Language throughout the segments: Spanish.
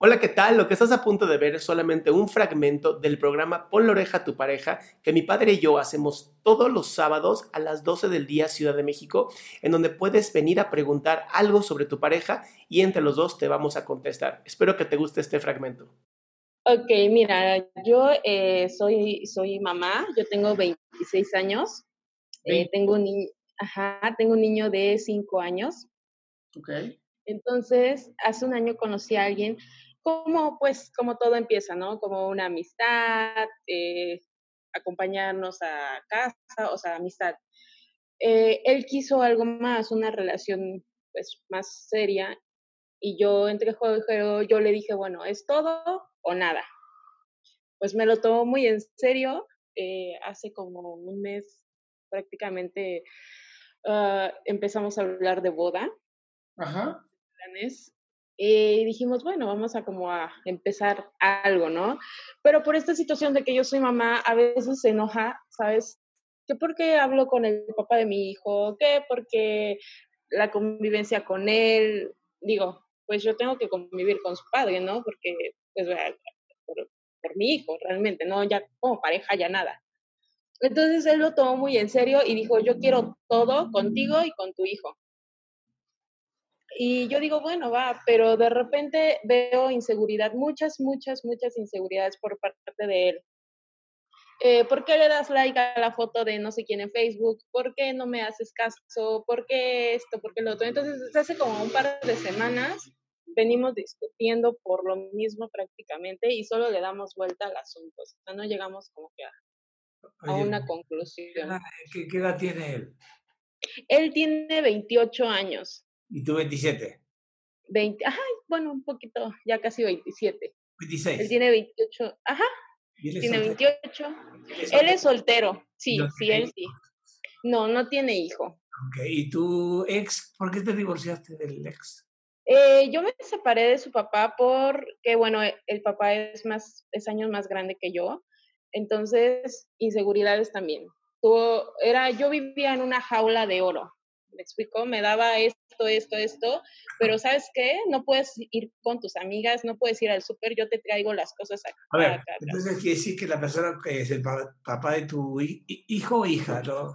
Hola, ¿qué tal? Lo que estás a punto de ver es solamente un fragmento del programa Pon la oreja a tu pareja que mi padre y yo hacemos todos los sábados a las 12 del día Ciudad de México, en donde puedes venir a preguntar algo sobre tu pareja y entre los dos te vamos a contestar. Espero que te guste este fragmento. Ok, mira, yo eh, soy, soy mamá, yo tengo 26 años, eh, tengo, un ni- ajá, tengo un niño de 5 años, Ok. entonces hace un año conocí a alguien, como pues como todo empieza, ¿no? Como una amistad, eh, acompañarnos a casa, o sea, amistad. Eh, él quiso algo más, una relación pues más seria, y yo entre juego y juego, yo le dije, bueno, ¿es todo o nada? Pues me lo tomó muy en serio, eh, hace como un mes prácticamente ah, empezamos a hablar de boda, Ajá. planes, y dijimos, bueno, vamos a como a empezar algo, ¿no? Pero por esta situación de que yo soy mamá, a veces se enoja, ¿sabes? Que porque hablo con el papá de mi hijo, que porque la convivencia con él, digo, pues yo tengo que convivir con su padre, ¿no? Porque, pues, por, por mi hijo, realmente, ¿no? Ya como pareja, ya nada. Entonces él lo tomó muy en serio y dijo, yo quiero todo contigo y con tu hijo. Y yo digo, bueno, va, pero de repente veo inseguridad, muchas, muchas, muchas inseguridades por parte de él. Eh, ¿Por qué le das like a la foto de no sé quién en Facebook? ¿Por qué no me haces caso? ¿Por qué esto? ¿Por qué lo otro? Entonces, hace como un par de semanas venimos discutiendo por lo mismo prácticamente y solo le damos vuelta al asunto. O sea, no llegamos como que a, a Oye, una ¿qué conclusión. edad- ¿Qué, qué edad tiene él? Él tiene 28 años. Y tú 27, 20, ajá, bueno, un poquito, ya casi 27. Él 26. tiene 28, ajá, él tiene soltero. 28. ¿Es Él es soltero, sí, ¿No sí, él sí. No, no tiene hijo. Ok, ¿Y tu ex? ¿Por qué te divorciaste del ex? Eh, yo me separé de su papá porque, bueno, e- el papá es más, es años más grande que yo, entonces inseguridades también. Tuvo, era, yo vivía en una jaula de oro, me explico, me daba esto, esto, esto, pero ¿sabes qué? No puedes ir con tus amigas, no puedes ir al súper, yo te traigo las cosas acá. A ver, acá, acá. entonces quiere decir que la persona que es el pa- papá de tu hi- hi- hijo o hija, ¿no?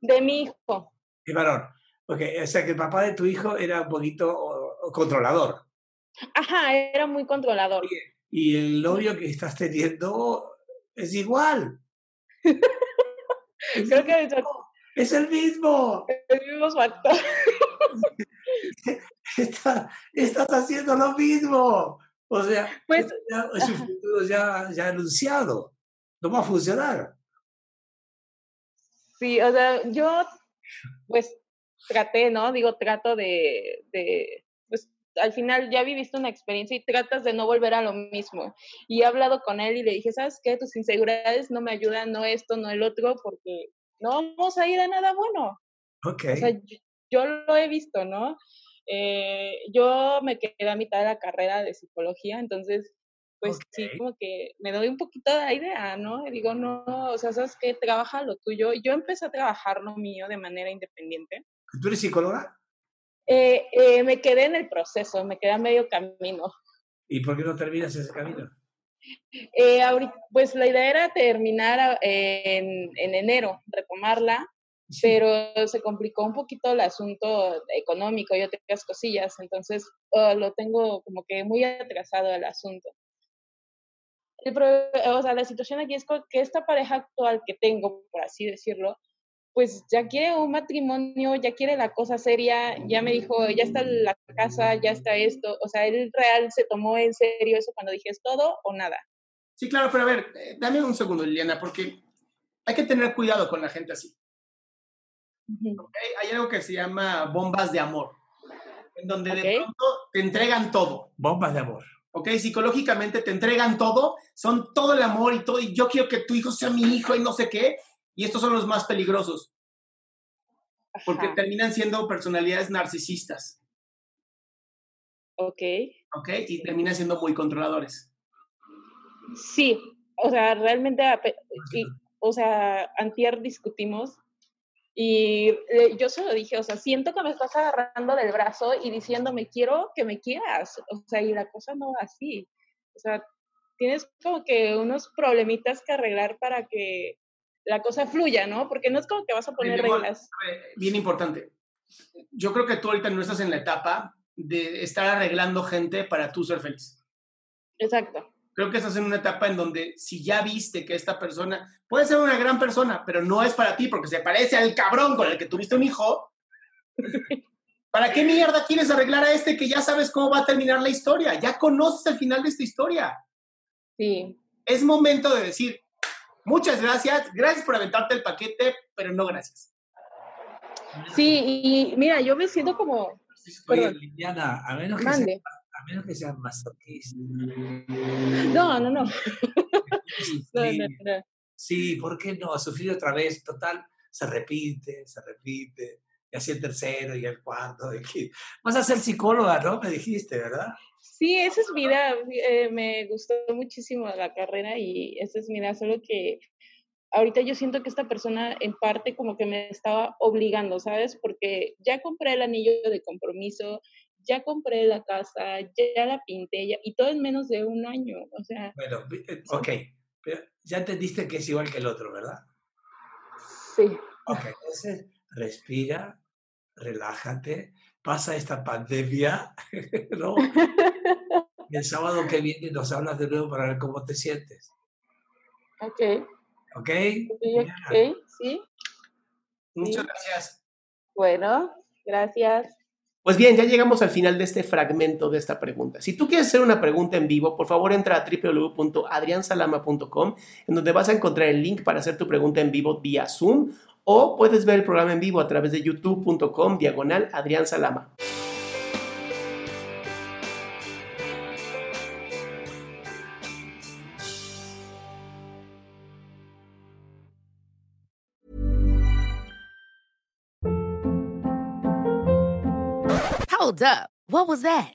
De mi hijo, Es varón. Ok, o sea que el papá de tu hijo era un poquito controlador. ajá, era muy controlador. Y el novio que estás teniendo es igual. Creo el que es el mismo. el mismo factor. Está- estás haciendo lo mismo. O sea, Pues, ya es un futuro ya, ya anunciado. No va a funcionar. Sí, o sea, yo pues traté, ¿no? Digo, trato de, de, pues al final ya viviste una experiencia y tratas de no volver a lo mismo. Y he hablado con él y le dije, ¿sabes qué? Tus inseguridades no me ayudan, no esto, no el otro, porque no vamos a ir a nada bueno. Ok. O sea, yo, yo lo he visto, ¿no? Eh, yo me quedé a mitad de la carrera de psicología, entonces, pues sí, como que me doy un poquito de idea, ¿no? Y digo, no, o sea, ¿sabes qué? Trabaja lo tuyo. Yo empecé a trabajar lo mío de manera independiente. ¿Tú eres psicóloga? Eh, eh, me quedé en el proceso, me quedé a medio camino. ¿Y por qué no terminas ese camino? Eh, ahorita, pues la idea era terminar en, en, enero, retomarla, pero se complicó un poquito el asunto económico y otras cosillas, entonces oh, lo tengo como que muy atrasado el asunto. o sea, la situación aquí es que esta pareja actual que tengo, por así decirlo, pues ya quiere un matrimonio, ya quiere la cosa seria, ya me dijo, ya está la casa, ya está esto, o sea, él real se tomó en serio eso cuando dije, ¿es todo o nada? Sí, claro, pero a ver, eh, dame un segundo, Liliana, porque hay que tener cuidado con la gente así. Hay algo que se llama bombas de amor, en donde de pronto te entregan todo. Bombas de amor. ¿ok? Psicológicamente te entregan todo, son todo el amor y todo, y yo quiero que tu hijo sea mi hijo y no sé qué, y estos son los más peligrosos, porque terminan siendo personalidades narcisistas. Ok. Ok, y terminan siendo muy controladores. Sí, o sea, realmente, o sea, antier discutimos y eh, yo se lo dije, o sea, siento que me estás agarrando del brazo y diciéndome, quiero que me quieras, o sea, y la cosa no va así. O sea, tienes como que unos problemitas que arreglar para que la cosa fluya, ¿no? Porque no es como que vas a poner reglas. Bien importante. Yo creo que tú ahorita no estás en la etapa de estar arreglando gente para tú ser feliz. Exacto. Creo que estás en una etapa en donde si ya viste que esta persona puede ser una gran persona, pero no es para ti porque se parece al cabrón con el que tuviste un hijo, ¿para qué mierda quieres arreglar a este que ya sabes cómo va a terminar la historia? Ya conoces el final de esta historia. Sí. Es momento de decir, Muchas gracias, gracias por aventarte el paquete, pero no gracias. Sí, y mira, yo me siento como... Oye, Liliana, a menos, que sea, a menos que masoquista. No, no, no. no, no, no. Sí, ¿por qué no? Sufrir otra vez, total, se repite, se repite, y así el tercero y el cuarto. Y... Vas a ser psicóloga, ¿no? Me dijiste, ¿verdad? Sí, esa es mi idea. Eh, me gustó muchísimo la carrera y esa es mi idea. Solo que ahorita yo siento que esta persona en parte como que me estaba obligando, ¿sabes? Porque ya compré el anillo de compromiso, ya compré la casa, ya la pinté ya, y todo en menos de un año. O sea. Bueno, eh, ok. Pero ya entendiste que es igual que el otro, ¿verdad? Sí. Ok, entonces respira, relájate, pasa esta pandemia, ¿no? Y el sábado que viene nos hablas de nuevo para ver cómo te sientes. Ok. ¿Ok? Ok, sí. Muchas gracias. Bueno, gracias. Pues bien, ya llegamos al final de este fragmento de esta pregunta. Si tú quieres hacer una pregunta en vivo, por favor entra a www.adriansalama.com, en donde vas a encontrar el link para hacer tu pregunta en vivo vía Zoom o puedes ver el programa en vivo a través de youtube.com diagonal Adrián Salama. Hold up. What was that?